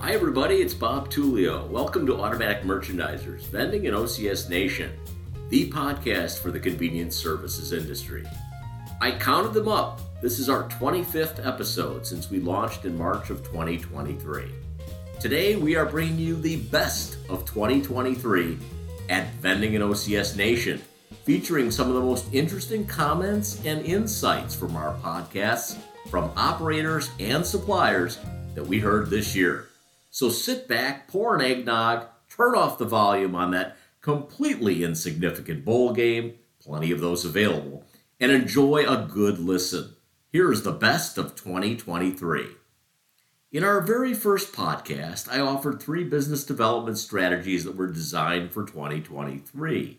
Hi, everybody, it's Bob Tullio. Welcome to Automatic Merchandisers, Vending in OCS Nation, the podcast for the convenience services industry. I counted them up. This is our 25th episode since we launched in March of 2023. Today, we are bringing you the best of 2023 at Vending in OCS Nation, featuring some of the most interesting comments and insights from our podcasts from operators and suppliers that we heard this year. So sit back, pour an eggnog, turn off the volume on that completely insignificant bowl game, plenty of those available, and enjoy a good listen. Here's the best of 2023. In our very first podcast, I offered three business development strategies that were designed for 2023.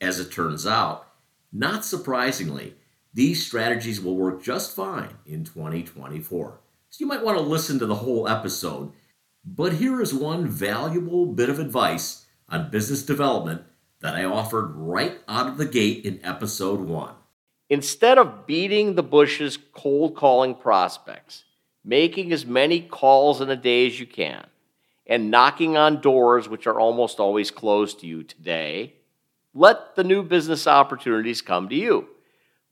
As it turns out, not surprisingly, these strategies will work just fine in 2024. So you might want to listen to the whole episode but here is one valuable bit of advice on business development that I offered right out of the gate in episode one. Instead of beating the bushes cold calling prospects, making as many calls in a day as you can, and knocking on doors which are almost always closed to you today, let the new business opportunities come to you.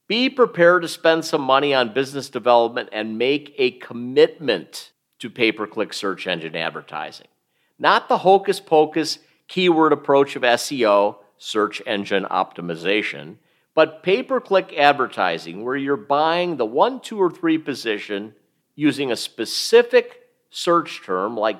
Be prepared to spend some money on business development and make a commitment to pay per click search engine advertising. Not the hocus pocus keyword approach of SEO, search engine optimization, but pay per click advertising where you're buying the one, two, or three position using a specific search term like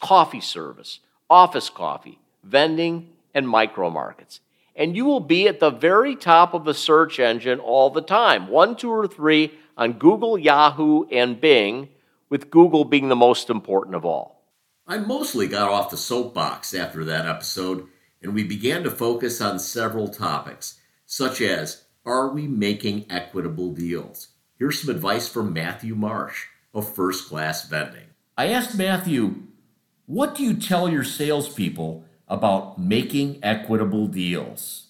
coffee service, office coffee, vending, and micro markets. And you will be at the very top of the search engine all the time. One, two, or three on Google, Yahoo, and Bing with Google being the most important of all. I mostly got off the soapbox after that episode, and we began to focus on several topics, such as Are we making equitable deals? Here's some advice from Matthew Marsh of First Class Vending. I asked Matthew, What do you tell your salespeople about making equitable deals?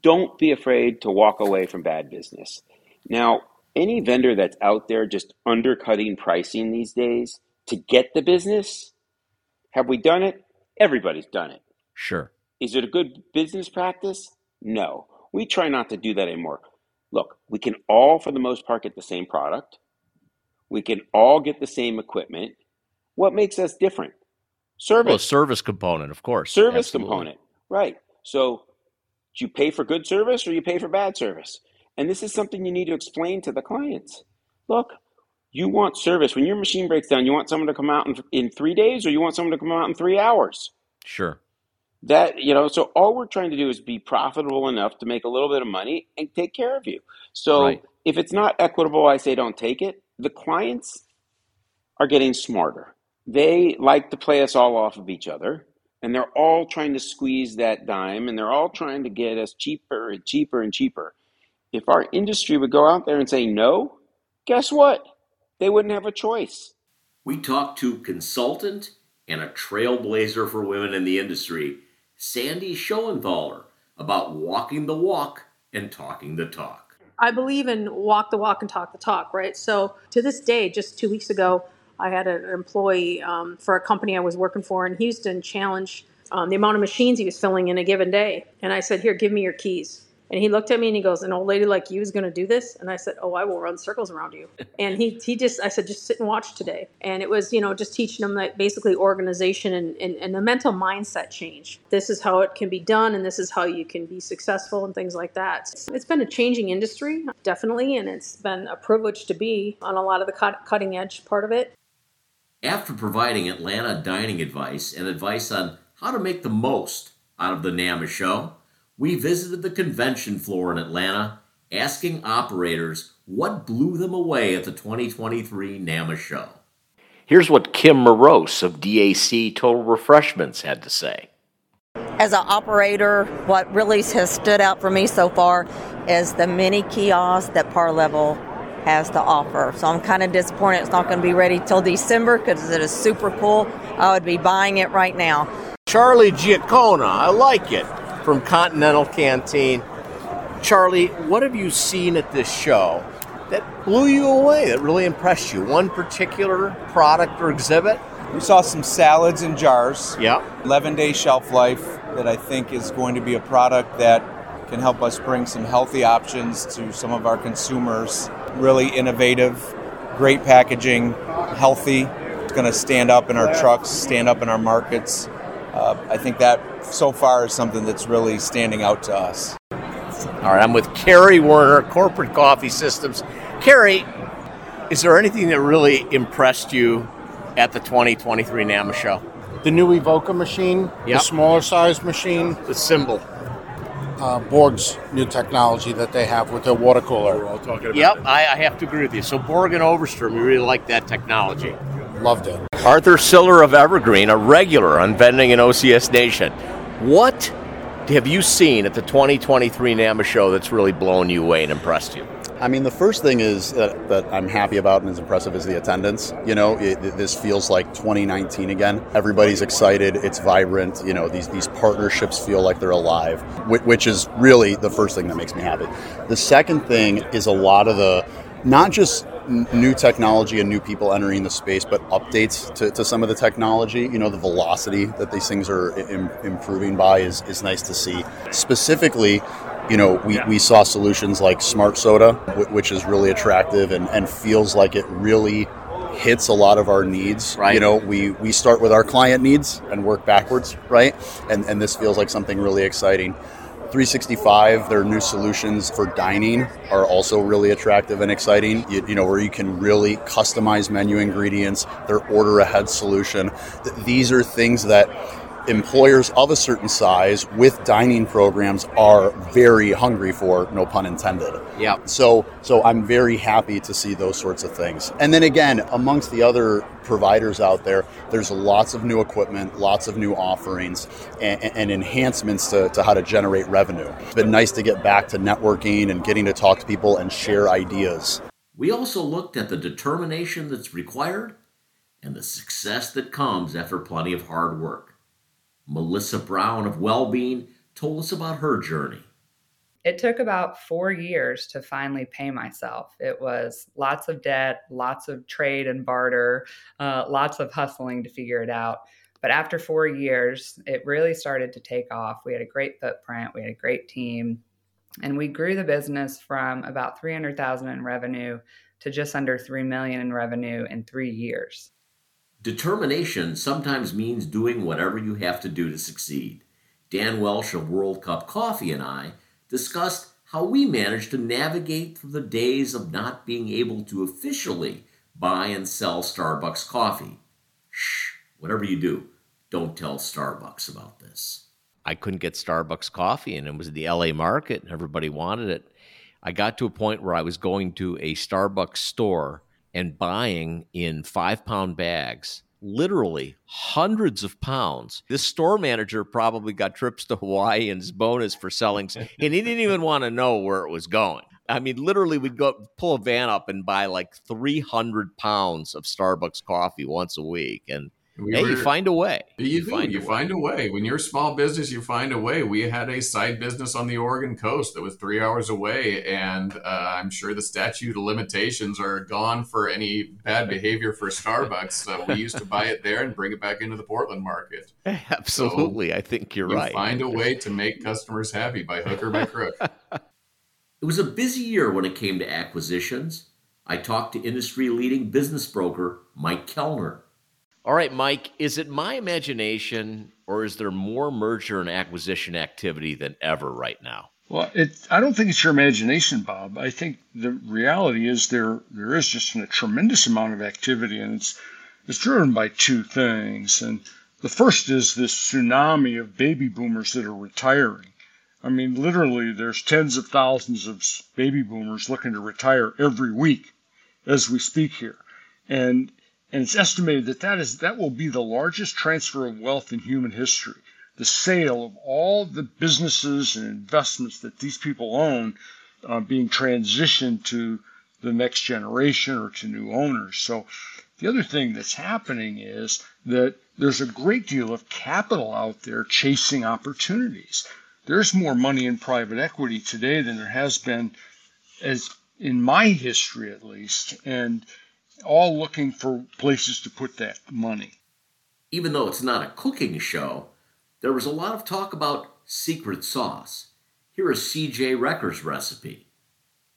Don't be afraid to walk away from bad business. Now, any vendor that's out there just undercutting pricing these days to get the business, have we done it? Everybody's done it. Sure. Is it a good business practice? No. We try not to do that anymore. Look, we can all, for the most part, get the same product. We can all get the same equipment. What makes us different? Service. Well, service component, of course. Service Absolutely. component. Right. So, do you pay for good service or you pay for bad service? And this is something you need to explain to the clients. Look, you want service. When your machine breaks down, you want someone to come out in, in three days or you want someone to come out in three hours. Sure. That, you know, so all we're trying to do is be profitable enough to make a little bit of money and take care of you. So right. if it's not equitable, I say don't take it. The clients are getting smarter. They like to play us all off of each other and they're all trying to squeeze that dime and they're all trying to get us cheaper and cheaper and cheaper. If our industry would go out there and say no, guess what? They wouldn't have a choice. We talked to consultant and a trailblazer for women in the industry, Sandy Schoenthaler, about walking the walk and talking the talk. I believe in walk the walk and talk the talk, right? So to this day, just two weeks ago, I had an employee um, for a company I was working for in Houston challenge um, the amount of machines he was filling in a given day. And I said, Here, give me your keys. And he looked at me and he goes, "An old lady like you is going to do this?" And I said, "Oh, I will run circles around you." And he he just I said, "Just sit and watch today." And it was you know just teaching them that basically organization and, and and the mental mindset change. This is how it can be done, and this is how you can be successful and things like that. It's been a changing industry, definitely, and it's been a privilege to be on a lot of the cut, cutting edge part of it. After providing Atlanta dining advice and advice on how to make the most out of the NAMA show we visited the convention floor in Atlanta, asking operators what blew them away at the 2023 NAMA show. Here's what Kim Miros of DAC Total Refreshments had to say. As an operator, what really has stood out for me so far is the mini kiosks that Par Level has to offer. So I'm kind of disappointed it's not going to be ready till December because it is super cool. I would be buying it right now. Charlie Giacona, I like it from Continental Canteen. Charlie, what have you seen at this show that blew you away, that really impressed you? One particular product or exhibit? We saw some salads in jars. Yeah. 11 day shelf life that I think is going to be a product that can help us bring some healthy options to some of our consumers. Really innovative, great packaging, healthy. It's going to stand up in our trucks, stand up in our markets. Uh, I think that so far is something that's really standing out to us. All right, I'm with Cary Werner, Corporate Coffee Systems. Cary, is there anything that really impressed you at the 2023 NAMA show? The new Evoca machine, Yep. the smaller size machine, The symbol. uh, Borg's new technology that they have with their water cooler. all talking about Yep, I, I have to agree with you. So Borg and Overstrom, you really like that technology. Loved it. Arthur Siller of Evergreen, a regular on Vending and OCS Nation. What have you seen at the 2023 NAMA show that's really blown you away and impressed you? I mean, the first thing is that, that I'm happy about and is impressive is the attendance. You know, it, this feels like 2019 again. Everybody's excited. It's vibrant. You know, these these partnerships feel like they're alive, which, which is really the first thing that makes me happy. The second thing is a lot of the not just n- new technology and new people entering the space, but updates to, to some of the technology. You know, the velocity that these things are Im- improving by is, is nice to see. Specifically, you know, we, we saw solutions like Smart Soda, which is really attractive and, and feels like it really hits a lot of our needs. Right. You know, we, we start with our client needs and work backwards, right? And, and this feels like something really exciting. 365, their new solutions for dining are also really attractive and exciting. You, you know, where you can really customize menu ingredients, their order ahead solution. These are things that employers of a certain size with dining programs are very hungry for, no pun intended. Yeah. So, so I'm very happy to see those sorts of things. And then again, amongst the other providers out there, there's lots of new equipment, lots of new offerings, and, and enhancements to, to how to generate revenue. It's been nice to get back to networking and getting to talk to people and share ideas. We also looked at the determination that's required and the success that comes after plenty of hard work. Melissa Brown of Wellbeing told us about her journey. It took about four years to finally pay myself. It was lots of debt, lots of trade and barter, uh, lots of hustling to figure it out. But after four years, it really started to take off. We had a great footprint, we had a great team, and we grew the business from about 300,000 in revenue to just under 3 million in revenue in 3 years. Determination sometimes means doing whatever you have to do to succeed. Dan Welch of World Cup Coffee and I discussed how we managed to navigate through the days of not being able to officially buy and sell Starbucks coffee. Shh, whatever you do, don't tell Starbucks about this. I couldn't get Starbucks coffee, and it was the LA market, and everybody wanted it. I got to a point where I was going to a Starbucks store and buying in five pound bags, literally hundreds of pounds. This store manager probably got trips to Hawaii and his bonus for selling, and he didn't even want to know where it was going. I mean, literally, we'd go pull a van up and buy like 300 pounds of Starbucks coffee once a week. And We hey, were- you find a way. You, do. find you a way. find a way. When you're a small business, you find a way. We had a side business on the Oregon coast that was three hours away, and uh, I'm sure the statute of limitations are gone for any bad behavior for Starbucks. So we used to buy it there and bring it back into the Portland market. Absolutely. I think you're you right. find a way to make customers happy by hook or by crook. It was a busy year when it came to acquisitions. I talked to industry leading business broker Mike Kelner. All right, Mike, is it my imagination or is there more merger and acquisition activity than ever right now? Well, it, I don't think it's your imagination, Bob. I think the reality is there there is just a tremendous amount of activity, and it's it's driven by two things. And the first is this tsunami of baby boomers that are retiring. I mean, literally, there's tens of thousands of baby boomers looking to retire every week as we speak here, and and it's estimated that that is that will be the largest transfer of wealth in human history the sale of all the businesses and investments that these people own uh, being transitioned to the next generation or to new owners. So the other thing that's happening is that there's a great deal of capital out there chasing opportunities. There's more money in private equity today than there has been as in my history at least and all looking for places to put that money. Even though it's not a cooking show, there was a lot of talk about secret sauce. Here is CJ Recher's recipe.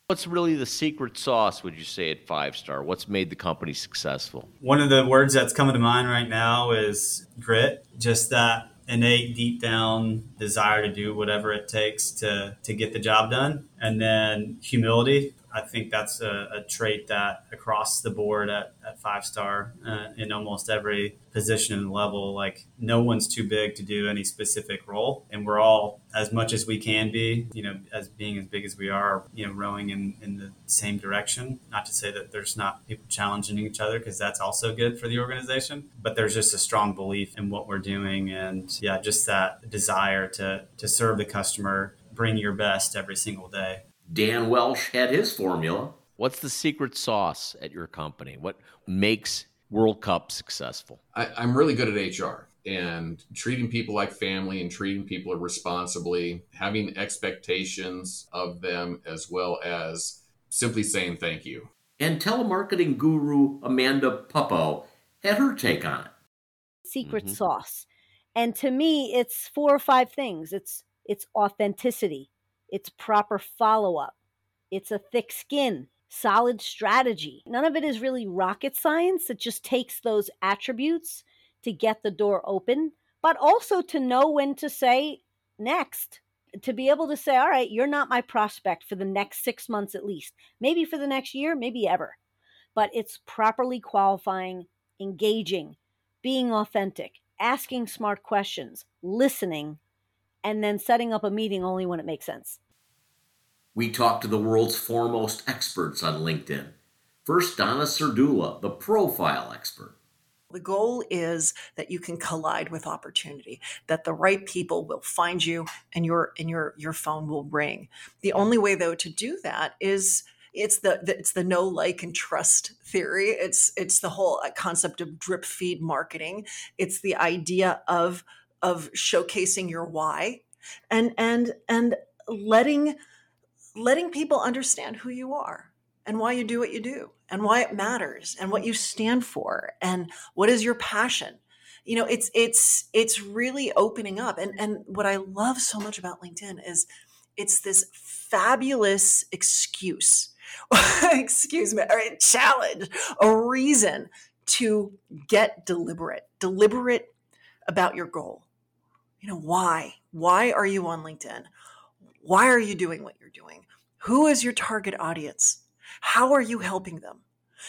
What's really the secret sauce, would you say, at Five Star? What's made the company successful? One of the words that's coming to mind right now is grit. Just that innate, deep down desire to do whatever it takes to, to get the job done. And then humility. I think that's a, a trait that across the board at, at five star uh, in almost every position and level, like no one's too big to do any specific role. And we're all, as much as we can be, you know, as being as big as we are, you know, rowing in, in the same direction. Not to say that there's not people challenging each other because that's also good for the organization, but there's just a strong belief in what we're doing. And yeah, just that desire to, to serve the customer, bring your best every single day. Dan Welch had his formula. What's the secret sauce at your company? What makes World Cup successful? I, I'm really good at HR and treating people like family and treating people responsibly, having expectations of them, as well as simply saying thank you. And telemarketing guru Amanda Puppo had her take on it. Secret mm-hmm. sauce. And to me, it's four or five things. It's it's authenticity, it's proper follow up, it's a thick skin, solid strategy. None of it is really rocket science. It just takes those attributes to get the door open, but also to know when to say next. To be able to say, all right, you're not my prospect for the next six months at least, maybe for the next year, maybe ever. But it's properly qualifying, engaging, being authentic, asking smart questions, listening, and then setting up a meeting only when it makes sense. We talked to the world's foremost experts on LinkedIn. First, Donna Serdula, the profile expert. The goal is that you can collide with opportunity, that the right people will find you and your and your your phone will ring. The only way though to do that is it's the, the, it's the know like and trust theory it's it's the whole uh, concept of drip feed marketing it's the idea of of showcasing your why and and and letting letting people understand who you are and why you do what you do and why it matters and what you stand for and what is your passion. You know it's it's it's really opening up. And and what i love so much about linkedin is it's this fabulous excuse excuse me or a challenge a reason to get deliberate deliberate about your goal. You know why? Why are you on linkedin why are you doing what you're doing? Who is your target audience? How are you helping them?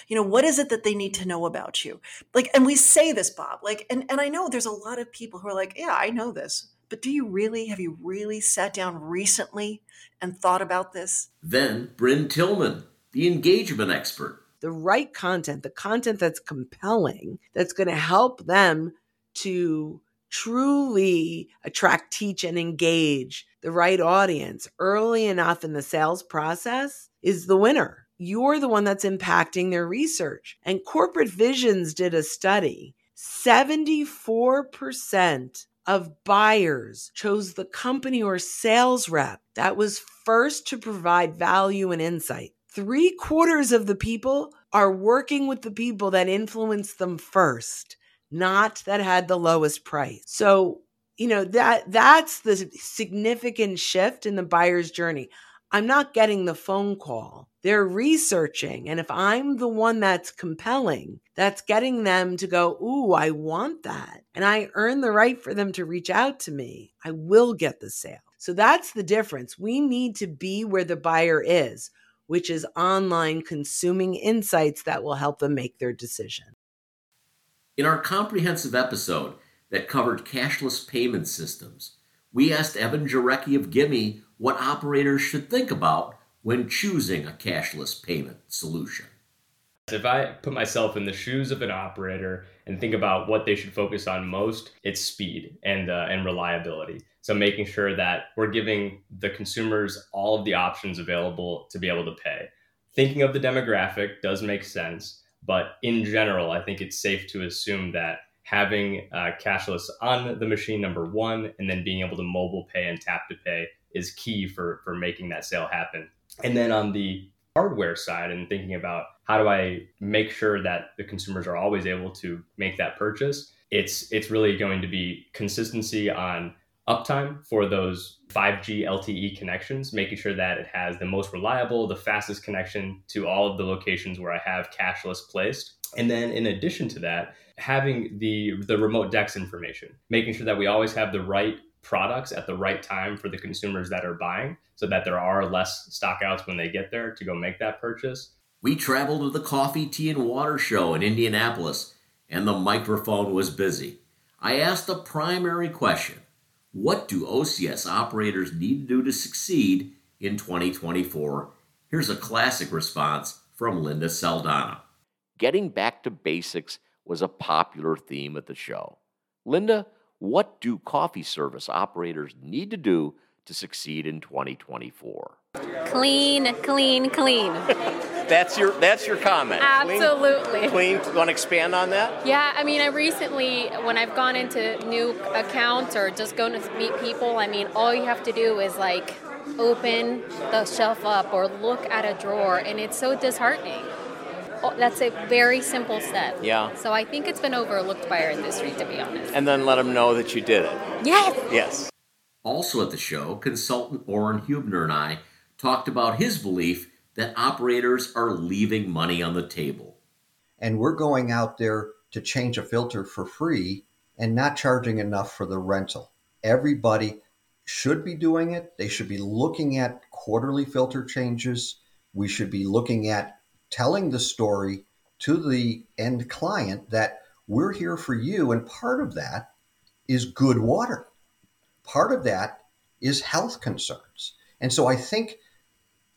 You know, what is it that they need to know about you? Like, and we say this, Bob, like, and, and I know there's a lot of people who are like, yeah, I know this. But do you really, have you really sat down recently and thought about this? Then Brynne Tillman, the engagement expert. The right content, the content that's compelling, that's going to help them to truly attract, teach, and engage the right audience early enough in the sales process is the winner. You're the one that's impacting their research. And Corporate Visions did a study 74% of buyers chose the company or sales rep that was first to provide value and insight. Three quarters of the people are working with the people that influence them first not that had the lowest price. So, you know, that that's the significant shift in the buyer's journey. I'm not getting the phone call. They're researching. And if I'm the one that's compelling, that's getting them to go, Ooh, I want that. And I earn the right for them to reach out to me. I will get the sale. So that's the difference. We need to be where the buyer is, which is online consuming insights that will help them make their decision. In our comprehensive episode that covered cashless payment systems, we asked Evan Jarecki of Gimme what operators should think about when choosing a cashless payment solution. If I put myself in the shoes of an operator and think about what they should focus on most, it's speed and uh, and reliability. So making sure that we're giving the consumers all of the options available to be able to pay. Thinking of the demographic does make sense, but in general, I think it's safe to assume that having uh, cashless on the machine, number one, and then being able to mobile pay and tap to pay is key for, for making that sale happen. And then on the hardware side and thinking about how do I make sure that the consumers are always able to make that purchase, it's it's really going to be consistency on uptime for those 5G LTE connections, making sure that it has the most reliable, the fastest connection to all of the locations where I have cashless placed. And then in addition to that, having the the remote DEX information, making sure that we always have the right products at the right time for the consumers that are buying so that there are less stockouts when they get there to go make that purchase. We traveled to the Coffee, Tea, and Water Show in Indianapolis, and the microphone was busy. I asked the primary question What do OCS operators need to do to succeed in 2024? Here's a classic response from Linda Saldana. Getting back to basics was a popular theme at the show. Linda, what do coffee service operators need to do to succeed in 2024? Clean, clean, clean. that's your that's your comment. Absolutely. Clean. clean. Want to expand on that? Yeah, I mean, I recently, when I've gone into new accounts or just going to meet people, I mean, all you have to do is like open the shelf up or look at a drawer, and it's so disheartening. Oh, that's a very simple step. Yeah. So I think it's been overlooked by our industry, to be honest. And then let them know that you did it. Yes. Yes. Also at the show, consultant Orrin Huebner and I talked about his belief that operators are leaving money on the table. And we're going out there to change a filter for free and not charging enough for the rental. Everybody should be doing it. They should be looking at quarterly filter changes. We should be looking at telling the story to the end client that we're here for you. And part of that is good water. Part of that is health concerns. And so I think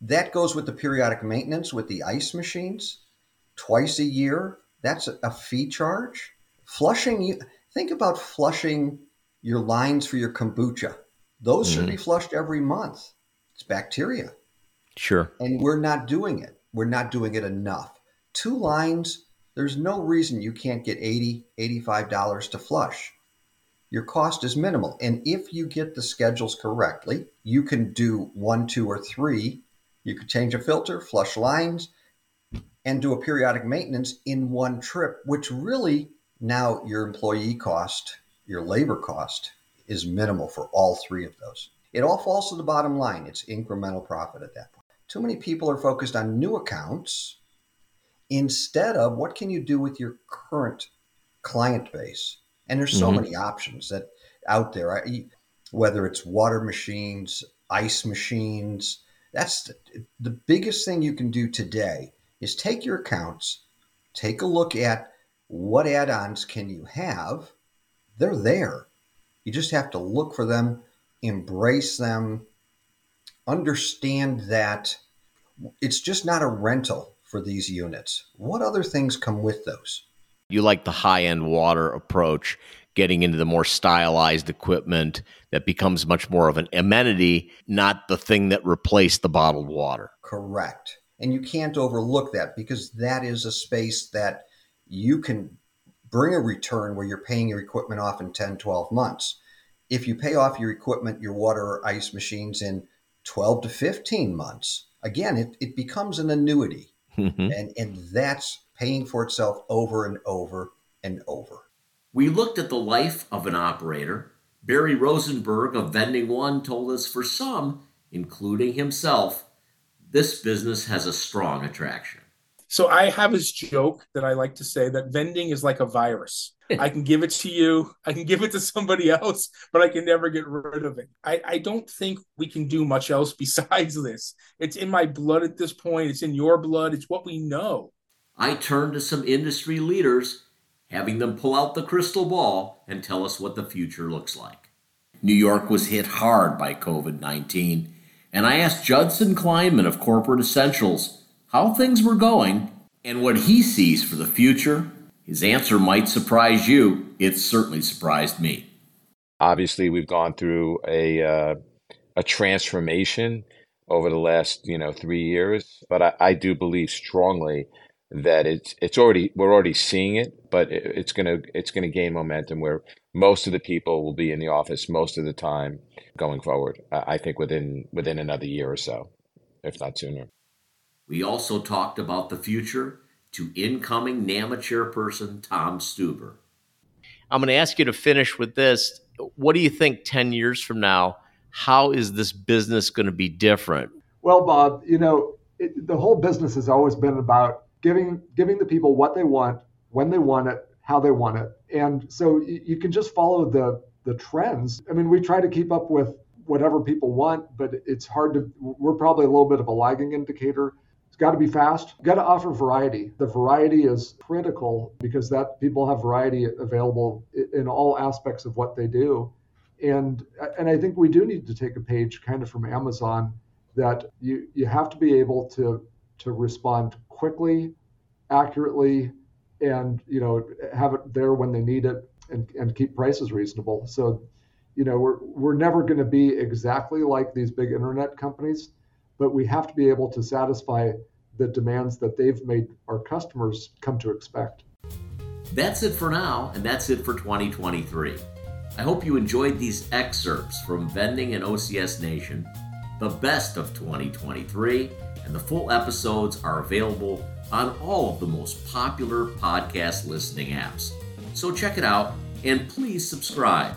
that goes with the periodic maintenance with the ice machines twice a year. That's a fee charge. Flushing, you think about flushing your lines for your kombucha. Those mm-hmm. should be flushed every month. It's bacteria. Sure. And we're not doing it we're not doing it enough. Two lines, there's no reason you can't get 80 $85 to flush. Your cost is minimal. And if you get the schedules correctly, you can do one, two, or three. You could change a filter, flush lines, and do a periodic maintenance in one trip, which really now your employee cost, your labor cost is minimal for all three of those. It all falls to the bottom line. It's incremental profit at that point. Too many people are focused on new accounts instead of what can you do with your current client base. And there's so mm-hmm. many options that out there. I, whether it's water machines, ice machines, that's the, the biggest thing you can do today is take your accounts, take a look at what add-ons can you have. They're there. You just have to look for them, embrace them, understand that it's just not a rental for these units. What other things come with those? You like the high end water approach, getting into the more stylized equipment that becomes much more of an amenity, not the thing that replaced the bottled water. Correct. And you can't overlook that because that is a space that you can bring a return where you're paying your equipment off in 10, 12 months. If you pay off your equipment, your water or ice machines in 12 to 15 months, again, it, it becomes an annuity. Mm-hmm. And, and that's paying for itself over and over and over. We looked at the life of an operator. Barry Rosenberg of Vending One told us for some, including himself, this business has a strong attraction. So I have this joke that I like to say that vending is like a virus. I can give it to you, I can give it to somebody else, but I can never get rid of it. I, I don't think we can do much else besides this. It's in my blood at this point, it's in your blood, it's what we know. I turned to some industry leaders, having them pull out the crystal ball and tell us what the future looks like. New York was hit hard by COVID 19, and I asked Judson Kleinman of Corporate Essentials how things were going and what he sees for the future his answer might surprise you. It certainly surprised me. Obviously, we've gone through a uh, a transformation over the last you know three years, but I, I, do believe strongly that it's it's already we're already seeing it, but it, it's gonna it's gonna gain momentum where most of the people will be in the office most of the time going forward. I think within within another year or so, if not sooner. We also talked about the future to incoming NAMA chairperson Tom Stueber. I'm going to ask you to finish with this. What do you think 10 years from now? How is this business going to be different? Well, Bob, you know, it, the whole business has always been about giving giving the people what they want, when they want it, how they want it, and so you, you can just follow the the trends. I mean, we try to keep up with whatever people want, but it's hard to. We're probably a little bit of a lagging indicator. Got to be fast. Got to offer variety. The variety is critical because that people have variety available in all aspects of what they do, and and I think we do need to take a page kind of from Amazon that you you have to be able to to respond quickly, accurately, and you know have it there when they need it and, and keep prices reasonable. So, you know, we're we're never going to be exactly like these big internet companies, but we have to be able to satisfy the demands that they've made our customers come to expect. That's it for now, and that's it for 2023. I hope you enjoyed these excerpts from Vending and OCS Nation, the best of 2023, and the full episodes are available on all of the most popular podcast listening apps. So check it out and please subscribe.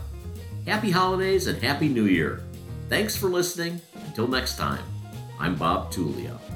Happy holidays and Happy New Year. Thanks for listening. Until next time, I'm Bob Tullio.